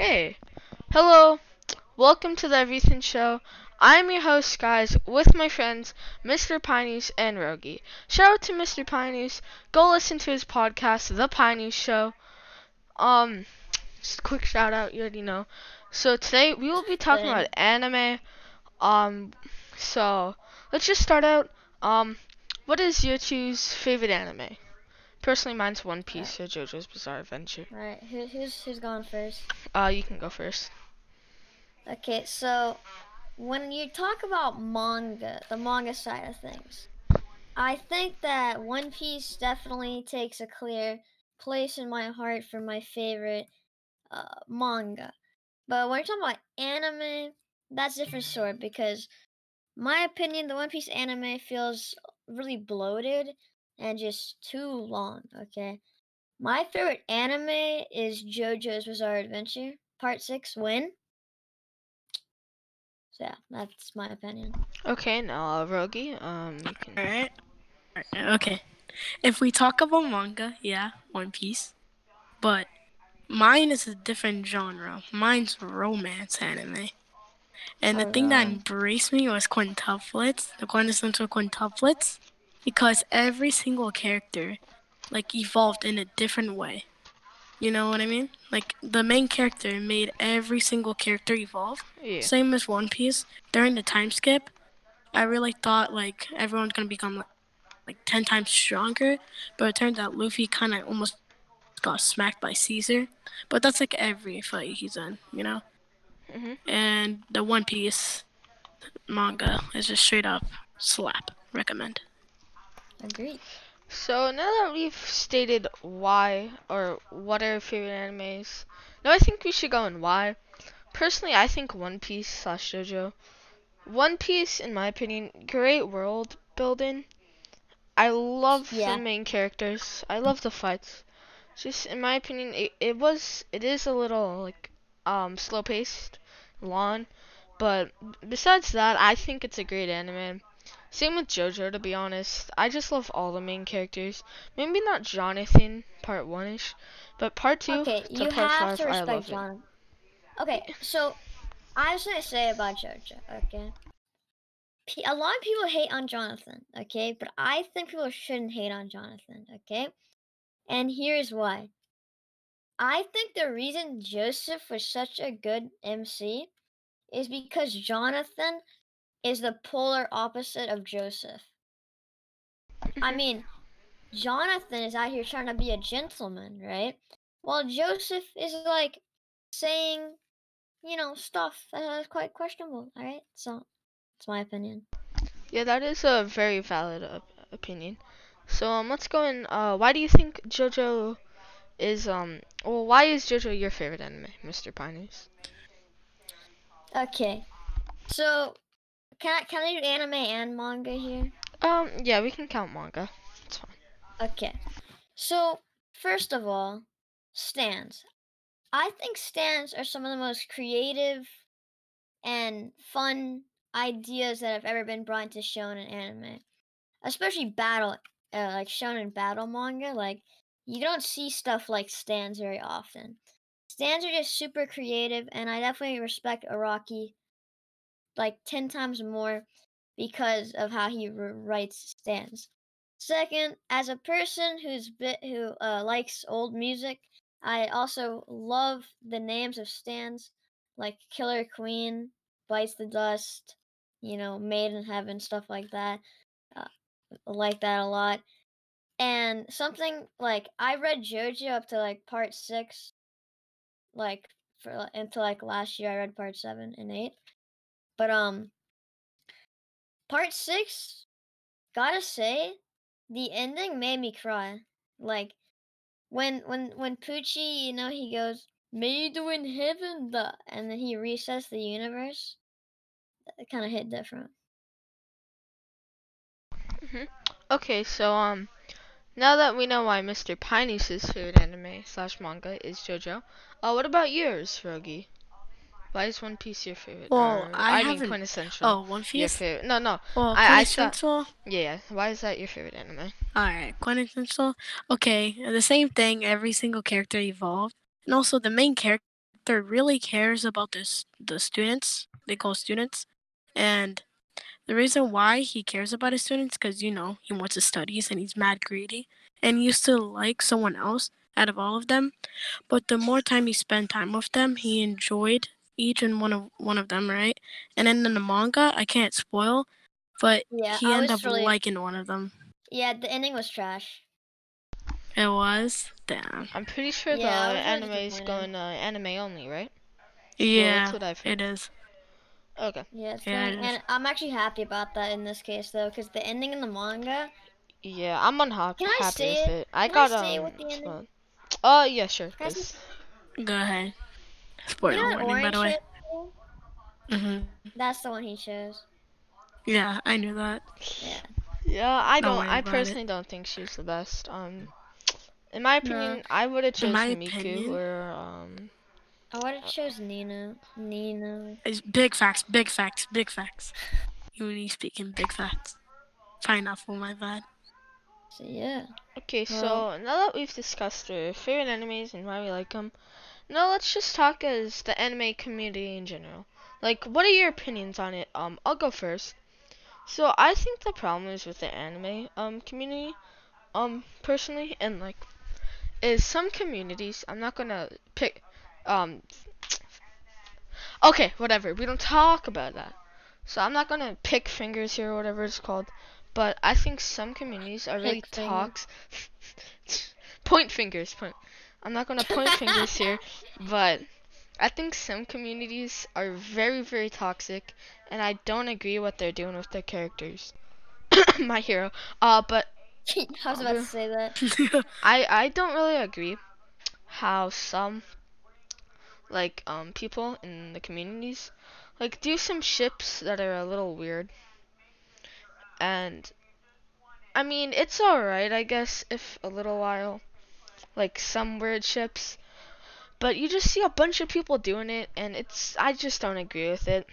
Okay. Hello. Welcome to the Everything Show. I'm your host, guys, with my friends, Mr. Pineys and Rogie. Shout out to Mr. Pineys. Go listen to his podcast, The Pineys Show. Um, just a quick shout out, you already know. So today we will be talking about anime. Um, so let's just start out. Um, what is your two's favorite anime? Personally, mine's One Piece or JoJo's Bizarre Adventure. Alright, who, who's who's going first? Uh, you can go first. Okay, so when you talk about manga, the manga side of things, I think that One Piece definitely takes a clear place in my heart for my favorite uh, manga. But when you're talking about anime, that's a different sort because my opinion, the One Piece anime feels really bloated and just too long, okay? My favorite anime is JoJo's Bizarre Adventure, Part 6, Win. So yeah, that's my opinion. Okay, now uh, Rogie, um, you can. Alright. Okay. If we talk about manga, yeah, One Piece. But mine is a different genre. Mine's romance anime. And the Oh, thing that embraced me was quintuplets, the quintessential quintuplets, because every single character, like, evolved in a different way. You know what I mean? Like, the main character made every single character evolve. Yeah. Same as One Piece. During the time skip, I really thought like everyone's gonna become like, like ten times stronger, but it turns out Luffy kind of almost got smacked by Caesar. But that's like every fight he's in, you know. Mhm. And the One Piece manga is just straight up slap. Recommend. Agreed. So now that we've stated why or what are our favorite animes, now I think we should go in why. Personally, I think One Piece slash JoJo. One Piece, in my opinion, great world building. I love Yeah. the main characters. I love the fights. Just in my opinion, it, it was it is a little like um slow paced, long, but besides that, I think it's a great anime. Same with JoJo, to be honest. I just love all the main characters. Maybe not Jonathan, part one ish, but part two Okay, to you part have five, to I respect. John. Okay, so I was gonna say about JoJo. Okay, P- a lot of people hate on Jonathan. Okay, but I think people shouldn't hate on Jonathan. Okay, and here's why. I think the reason Joseph was such a good MC is because Jonathan is the polar opposite of Joseph. I mean, Jonathan is out here trying to be a gentleman, right? While Joseph is like saying, you know, stuff that is quite questionable, alright? So, it's my opinion. Yeah, that is a very valid op- opinion. So um, let's go in. Uh, why do you think JoJo is um? Well, why is JoJo your favorite anime, Mr. Pineys? Okay, so can I can I do anime and manga here? Um, yeah, we can count manga. It's fine. Okay, so first of all, stands. I think stands are some of the most creative and fun ideas that have ever been brought into shonen anime, especially battle, uh, like shonen battle manga. Like you don't see stuff like stands very often. Stands are just super creative, and I definitely respect Araki like ten times more because of how he writes stands. Second, as a person who's bit who uh, likes old music, I also love the names of stands like Killer Queen, Bites the Dust, you know, Made in Heaven, stuff like that. Uh, like that a lot. And something like I read JoJo up to like part six, like for until like last year I read part seven and eight. But um, part six, gotta say, the ending made me cry. Like when when when Pucci, you know, he goes, "Made in heaven," the, and then he resets the universe. It kind of hit different. Okay, so um, now that we know why Mr. Pineys' favorite anime slash manga is JoJo, uh, what about yours, Rogie? Why is One Piece your favorite? Well, Or, I mean haven't- quintessential. Oh, One your Piece. favorite? No, no. Well, I- I thought- Yeah, yeah. Why is that your favorite anime? Alright, quintessential. Okay, the same thing. Every single character evolved, and also the main character really cares about this the students. They call students, and the reason why he cares about his students because you know he wants his studies and he's mad greedy and he used to like someone else out of all of them. But the more time he spent time with them, he enjoyed each and one of one of them, right? And then in the manga, I can't spoil, but Yeah, he I ended up really- liking one of them. Yeah, the ending was trash. It was damn. I'm pretty sure Yeah, the was really anime is going uh, anime only, right? Yeah, that's what I've heard. it is. Okay. Yeah, it's Yeah, going, it is. and I'm actually happy about that in this case though, because the ending in the manga. Yeah, I'm unhappy Can I happy say with it? it. I Can I got say um. what the ending- Uh, yeah, sure. Can I say- please. Go ahead. Spoiler You know warning, by orange the way. ship? hmm That's the one he chose. Yeah, I knew that. Yeah. Yeah, I Don't don't. I about it. personally don't think she's the best. Um, in my No. opinion, I would have chosen Miku opinion- or um. I would have chose Nino. Nino. It's big facts, big facts, big facts. You and me speaking big facts. Pineapple, my bad. So yeah. Okay, so now that we've discussed our favorite enemies and why we like them, now let's just talk as the anime community in general. Like, what are your opinions on it? Um, I'll go first. So I think the problem is with the anime um community, um personally, and like, is some communities. I'm not gonna pick, um. Okay, whatever. We don't talk about that. So I'm not gonna pick fingers here or whatever it's called. But I think some communities are really finger. point fingers. Point. I'm not gonna point fingers here, but I think some communities are very very toxic, and I don't agree what they're doing with their characters. My hero. Uh, but I was about to say that. I I don't really agree how some like um people in the communities like do some ships that are a little weird. And I mean, it's all right, I guess, if a little while like some weird ships. But you just see a bunch of people doing it and it's I just don't agree with it.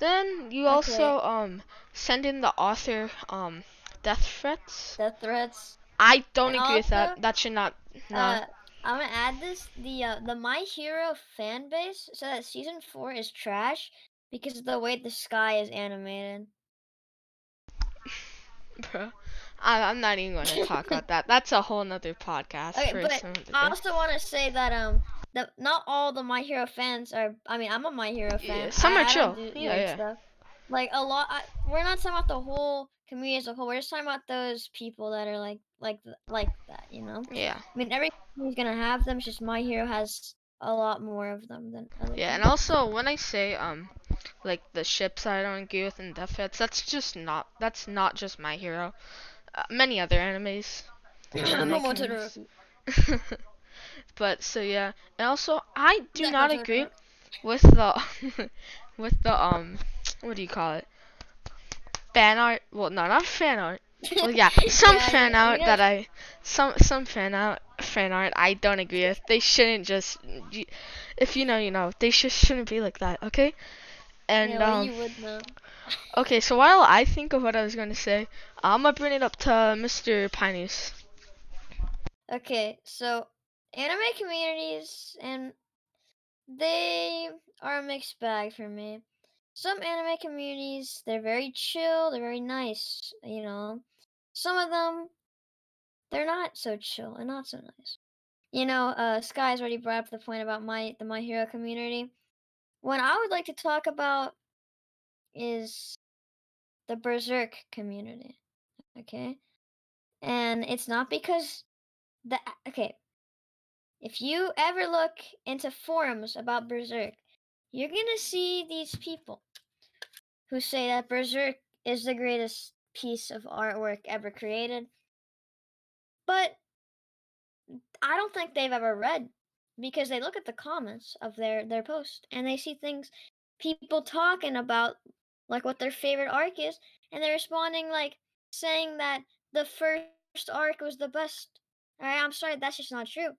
Then you Okay. also um send in the author um death threats. Death threats. I don't And agree with that. That should not. No. Uh, I'm gonna add this. The uh, the My Hero fan base said that season four is trash because of the way the sky is animated. bro. I, I'm not even going to talk about that. That's a whole nother podcast. Okay, for but I also want to say that um, the not all the My Hero fans are. I mean, I'm a My Hero fan. Yeah, some I- are I chill. do Yeah, yeah. Stuff. Like a lot. I, we're not talking about the whole community as a whole. We're just talking about those people that are like like like that. You know. Yeah, I mean, every company's gonna have them. It's just My Hero has a lot more of them than other. yeah, and also when I say um, like the ships I don't agree with and death that's just not. That's not just my hero. Uh, many other animes. But so yeah, and also I do That not agree with the with the um, what do you call it? Fan art. Well, no, not fan art. Well, yeah, some Yeah, fan art we that I some some fan art fan art I don't agree with. They shouldn't just if you know you know they just shouldn't be like that. Okay. And yeah, well, um you would know. okay, so while I think of what I was gonna say, I'm gonna bring it up to Mr. Pineys. Okay, so anime communities and they are a mixed bag for me. Some anime communities, they're very chill, they're very nice, you know. Some of them they're not so chill and not so nice. You know, uh Sky's already brought up the point about my the My Hero community. What I would like to talk about is the Berserk community. Okay? And it's not because the okay. If you ever look into forums about Berserk, you're gonna see these people who say that Berserk is the greatest piece of artwork ever created. But I don't think they've ever read because they look at the comments of their their post and they see things people talking about like what their favorite arc is and they're responding like saying that the first arc was the best. Alright, I'm sorry, that's just not true.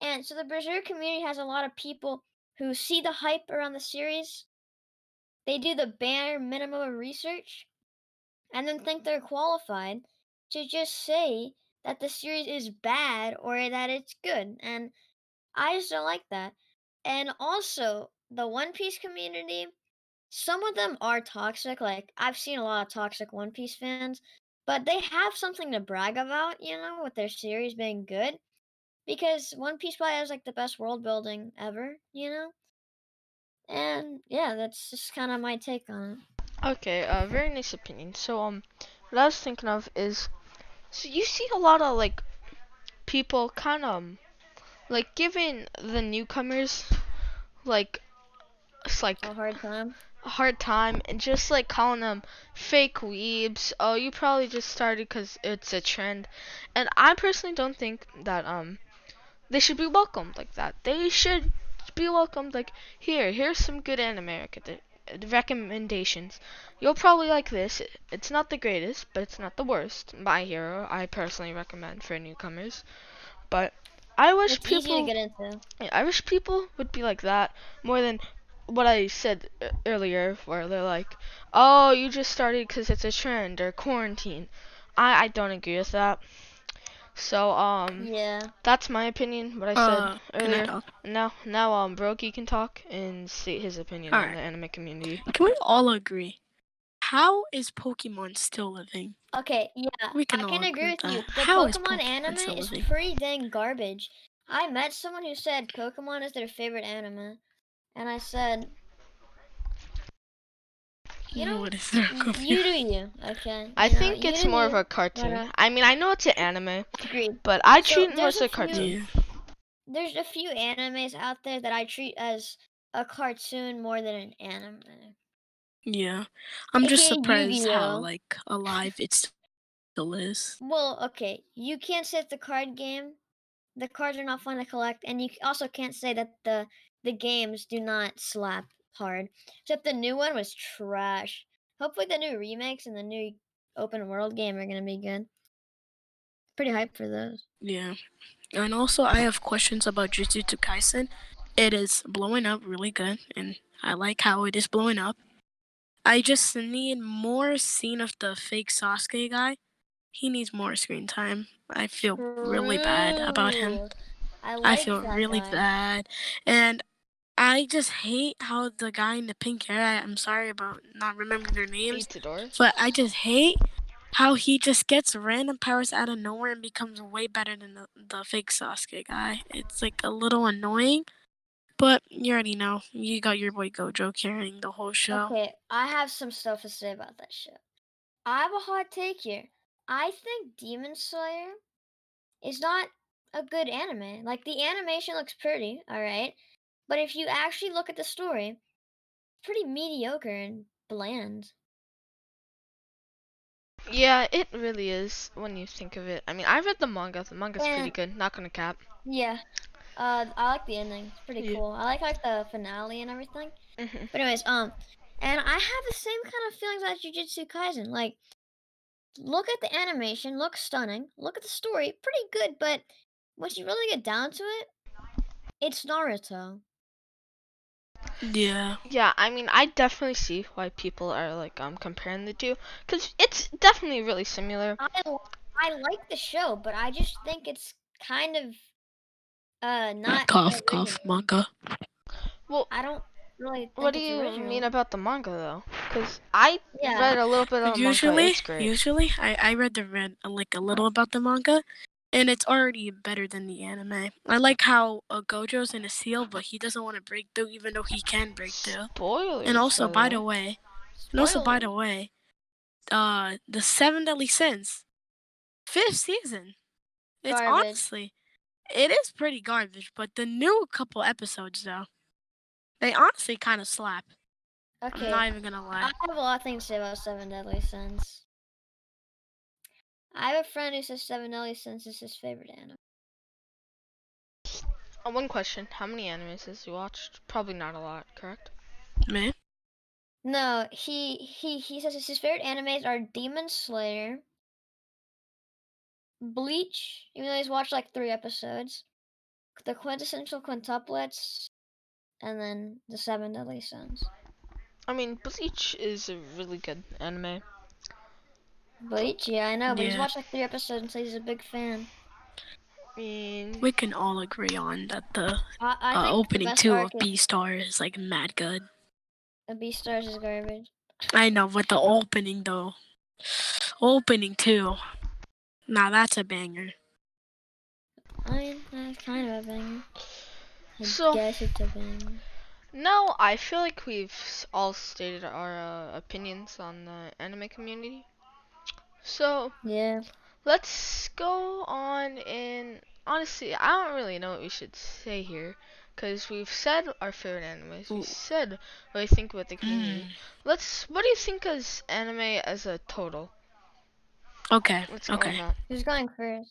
And so the Berserk community has a lot of people who see the hype around the series. They do the bare minimum of research and then think they're qualified to just say that the series is bad or that it's good. And I just don't like that. and also the One Piece community, some of them are toxic. Like I've seen a lot of toxic One Piece fans, but they have something to brag about, you know, with their series being good. Because One Piece probably has like the best world building ever, you know? And yeah, that's just kind of my take on it. Okay, uh, very nice opinion. So, um, what I was thinking of is, so you see a lot of like people kind of like giving the newcomers like it's like A hard time. a hard time and just like calling them fake weebs. Oh, you probably just started because it's a trend, and I personally don't think that um they should be welcomed like that. They should be welcomed like here. Here's some good anime rec- recommendations. You'll probably like this. It's not the greatest, but it's not the worst. My Hero, I personally recommend for newcomers. But I wish It's easy to people get into. yeah, I wish people would be like that more than what I said earlier, where they're like, "Oh, you just started because it's a trend or quarantine." I I don't agree with that. So um, Yeah. that's my opinion. What I Uh, said can I earlier. Now now um, Brokey can talk and state his opinion on Alright. the anime community. Can we all agree? How is Pokemon still living? Okay, yeah, We can I can agree agree with with you. that. The How is Pokemon Pokemon anime still is pretty dang garbage. I met someone who said Pokemon is their favorite anime, and I said, You know, what is there? "You do you." Okay. I you know, think you it's do more of a cartoon. I mean, I know it's an anime, Agreed. but I So, treat it more there's as a a few- cartoon. Yeah. There's a few animes out there that I treat as a cartoon more than an anime. Yeah. I'm just surprised how Yu-Gi-Oh. like alive it still is. Well, okay, you can't say it's the card game. The cards are not fun to collect, and you c- also can't say that the the games do not slap hard. Except the new one was trash. Hopefully, the new remakes and the new open world game are gonna be good. Pretty hyped for those. Yeah. And also I have questions about Jujutsu Kaisen. It is blowing up really good and I like how it is blowing up. I just need more scene of the fake Sasuke guy. He needs more screen time. I feel really bad about him. I, I feel really guy. bad. And I just hate how the guy in the pink hair, I, I'm sorry about not remembering their names, but I just hate how he just gets random powers out of nowhere and becomes way better than the, the fake Sasuke guy. It's like a little annoying, but you already know. You got your boy Gojo carrying the whole show. Okay, I have some stuff to say about that show. I have a hot take here. I think Demon Slayer is not a good anime. Like the animation looks pretty, all right, but if you actually look at the story, it's pretty mediocre and bland. Yeah, it really is when you think of it. I mean, I read the manga. The manga's pretty good. Not gonna cap. Yeah, uh, I like the ending. It's pretty Yeah. cool. I like like the finale and everything. hmm But anyways, um, and I have the same kind of feelings about Jujutsu Kaisen. Like, look at the animation, looks stunning. Look at the story, pretty good. But once you really get down to it, it's Naruto. Yeah. Yeah, I mean, I definitely see why people are like um comparing the two, cause it's definitely really similar. I I like the show, but I just think it's kind of uh not. cough, cough, manga. Well, I don't really. Think what do it's you original. mean about the manga though? Cause I Yeah. read a little bit of the manga. Usually, usually, I, I read the read uh, like a little about the manga, and it's already better than the anime. I like how uh, Gojo's in a seal, but he doesn't want to break through, even though he can break through. Spoilers. And also, by the way. way, and also by the way, uh, the Seven Deadly Sins, fifth season. It's Garbage. honestly, it is pretty garbage. But the new couple episodes though, they honestly kind of slap. Okay. I'm not even gonna lie. I have a lot of things to say about Seven Deadly Sins. I have a friend who says Seven Deadly Sins is his favorite anime. Uh, one question: How many animes has you watched? Probably not a lot, correct? Me? No, he he he says his favorite animes are Demon Slayer, Bleach, even though he's watched like three episodes, the quintessential quintuplets, and then the Seven Deadly Sins. I mean, Bleach is a really good anime. Bleach, yeah, I know, but he's watched like three episodes and says he's a big fan. mean, We can all agree on that the I, I uh, opening the two of B Star is like mad good. the Beastars is garbage. I know, but the opening though, opening two, now that's a banger. I mean, that's kind of a banger. I So- guess it's a banger. no, I feel like we've all stated our uh, opinions on the anime community. So Yeah. let's go on and honestly, I don't really know what we should say here. Because we've said our favorite animes, we Ooh. said what we think about the community. Mm. Let's. What do you think as anime as a total? Okay, Let's okay. that. Who's going first?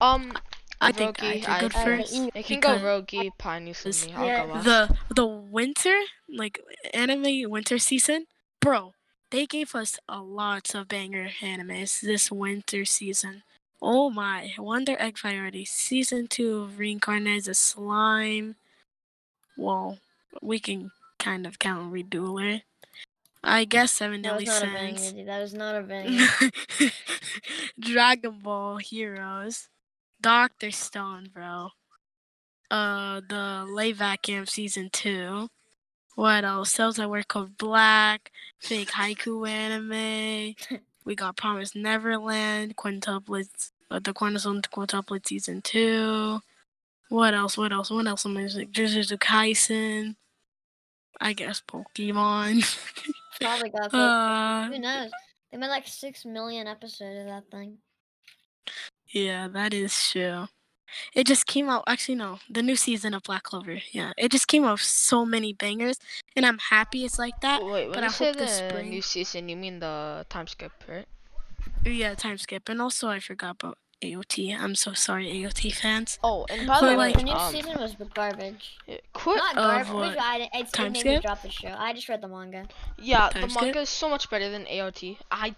Um, I think I Rogie, could go I- I- first. you- it can go Rogie, Pineys, and this- me. I'll Yeah, go last. the the winter like anime winter season, bro. They gave us a lot of banger animes this winter season. Oh my! Wonder Egg Priority season two of Reincarnated as Slime. Well, we can kind of count Reduler. I guess Seven That Deadly was not a banger, Sins. That was not a banger. Dragon Ball Heroes, Doctor Stone, bro. Uh, the Laid-Back Camp season two. What else? Cells at Work Code Black, fake haiku anime. we got Promised Neverland, quintuplets, uh, the Cornerstone quintuplet season two. What else? What else? What else? Amazing. Jujutsu Kaisen. I guess Pokemon. Probably got that. uh, Who knows? They made like six million episodes of that thing. Yeah, that is true. It just came out. Actually, no, the new season of Black Clover. Yeah, it just came out so many bangers, and I'm happy it's like that. Wait, when but you I say hope the this spring- new season, you mean the time skip, right? Yeah, time skip, and also I forgot about AOT. I'm so sorry, AOT fans. Oh, and by But, the way, like- the new um, season was garbage. yeah, quit. Not Of garbage. what? I, it's, it Time made me skip? drop the show. I just read the manga. Yeah, the skip? manga is so much better than AOT. I,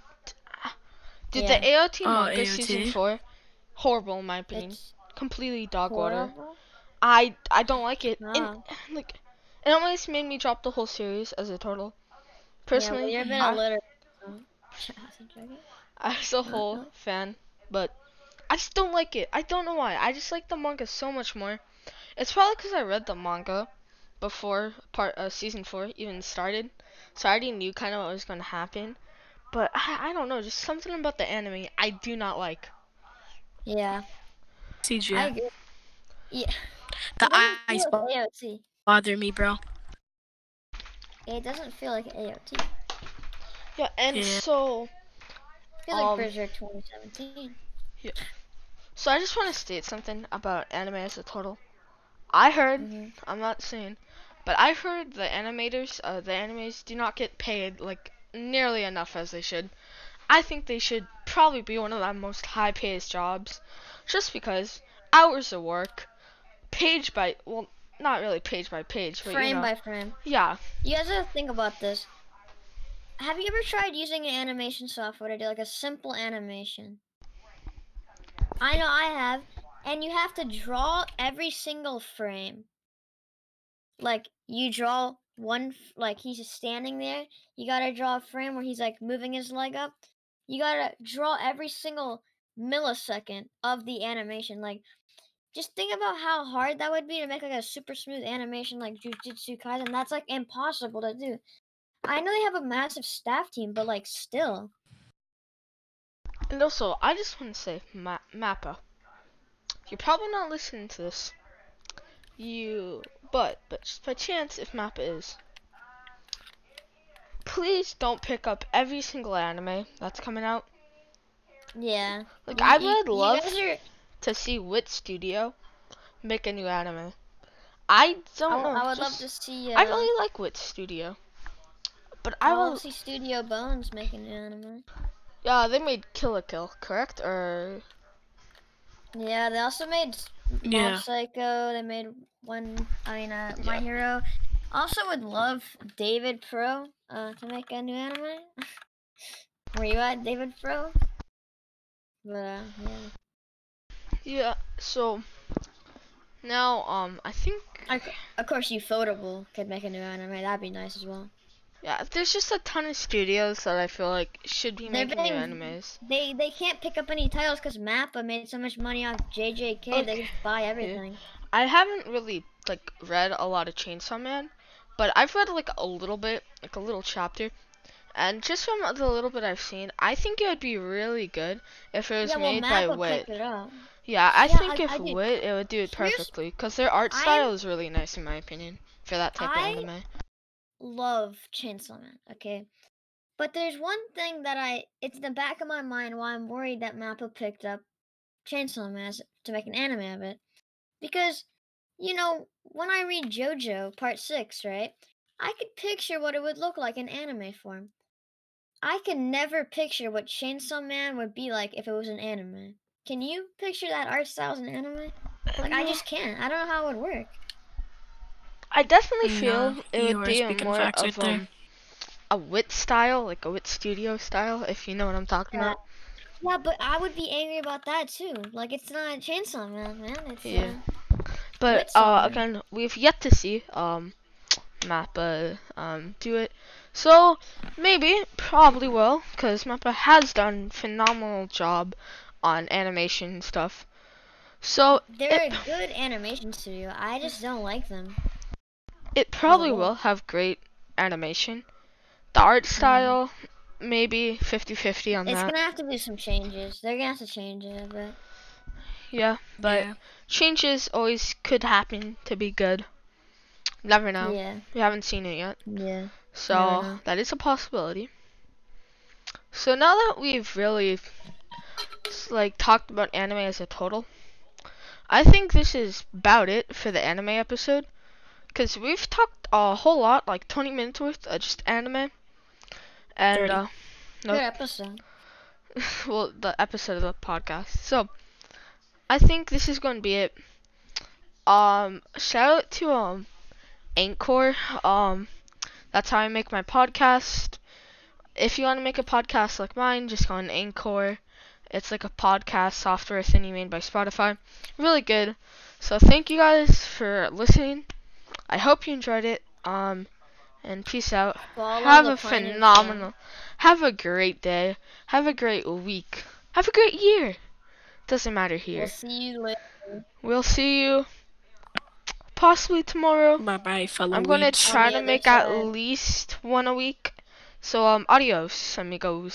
dude, Yeah. the AOT Oh, manga season four, horrible in my opinion. It's Completely dog water. I I don't like it. And like, it almost made me drop the whole series as a total. Personally, yeah, well, you've been I- a litter. I'm joking. a whole fan, but I just don't like it. I don't know why. I just like the manga so much more. It's probably because I read the manga before part uh, season four even started, so I already knew kind of what was going to happen. But I, I don't know, just something about the anime I do not like. Yeah. CG. Yeah. The eyes bother me, bro. It doesn't feel like AOT. Yeah, and yeah. so. I feel like um, Bridger 2017. Yeah. So I just want to state something about anime as a total. I heard, mm -hmm. I'm not saying, but I heard the animators, uh, the animes do not get paid like nearly enough as they should. I think they should probably be one of the most high paid jobs, just because hours of work, page by well, not really page by page, but frame you know, by frame. Yeah. You guys have to think about this. Have you ever tried using an animation software to do like a simple animation? I know I have, and you have to draw every single frame. Like you draw one, like he's just standing there. You gotta draw a frame where he's like moving his leg up. You gotta draw every single millisecond of the animation. Like, just think about how hard that would be to make like a super smooth animation like Jujutsu Kaisen. That's like impossible to do. I know they have a massive staff team, but like still. And also I just want to say, Ma- Mappa, you're probably not listening to this. You, but but just by chance, if Mappa is, please don't pick up every single anime that's coming out. Yeah. Like I would love are- to see Wit Studio make a new anime. I I, don't w- know. I would love just- to see. Uh, I really like Wit Studio, but I I would love will. to see Studio Bones make an anime. Yeah, they made Kill la Kill, correct? Or Yeah, they also made S- Mob Psycho. They made one. I mean, uh, My Yeah. Hero. Also, would love David Pro uh, to make a new anime. Where you at, David Pro? But uh, yeah. yeah. So now, um, I think Of course, you ufotable could make a new anime. That'd be nice as well. Yeah, there's just a ton of studios that I feel like should be They're making new being- animes. They they can't pick up any titles because Mappa made so much money off JJK. They just buy everything. I haven't really like read a lot of Chainsaw Man, but I've read like a little bit, like a little chapter. And just from the little bit I've seen, I think it would be really good if it was yeah, well, made by Wit. picked it up. Yeah, I Yeah, think I- if I Wit, it would do it perfectly because their art I- style is really nice in my opinion for that type I- of anime. Love Chainsaw Man, okay? But there's one thing that I it's in the back of my mind why I'm worried that Mappa picked up Chainsaw Man to make an anime of it. Because, you know, when I read JoJo Part 6, right? I could picture what it would look like in anime form. I can never picture what Chainsaw Man would be like if it was an anime. Can you picture that art style as an anime? Like I just can't. I don't know how it would work. I definitely feel No, it would be a more facts of right um, a Wit style, like a Wit studio style, if you know what I'm talking Yeah. about. Yeah, but I would be angry about that too. Like it's not a Chainsaw Man, man. It's Yeah. uh, But uh, again, we've yet to see um Mappa um do it. So maybe, probably will, because Mappa has done phenomenal job on animation stuff. So they're it, a good animation studio. I just don't like them. It probably will have great animation. The art mm. style, maybe 50-50 on It's that. It's gonna have to do some changes. They're gonna have to change it a bit. Yeah, but yeah. changes always could happen to be good. Never know. Yeah, We haven't seen it yet. yeah. So that is a possibility. So now that we've really like talked about anime as a total, I think this is about it for the anime episode. Cause we've talked a whole lot, like 20 minutes worth of just anime, and 30. uh, Nope. Good episode. well, the episode of the podcast. So I think this is going to be it. Um, shout out to um Anchor. Um, that's how I make my podcast. If you want to make a podcast like mine, just go on Anchor. It's like a podcast software thingy made by Spotify. Really good. So thank you guys for listening. I hope you enjoyed it. Um, and peace out. Follow Have a Planet phenomenal. Have a great day. Have a great week. Have a great year. Doesn't matter Fan. We'll here. see you later. We'll see you possibly tomorrow. Bye bye, fellow. I'm gonna weeds. try to other make at least one a week. So um adios, amigos.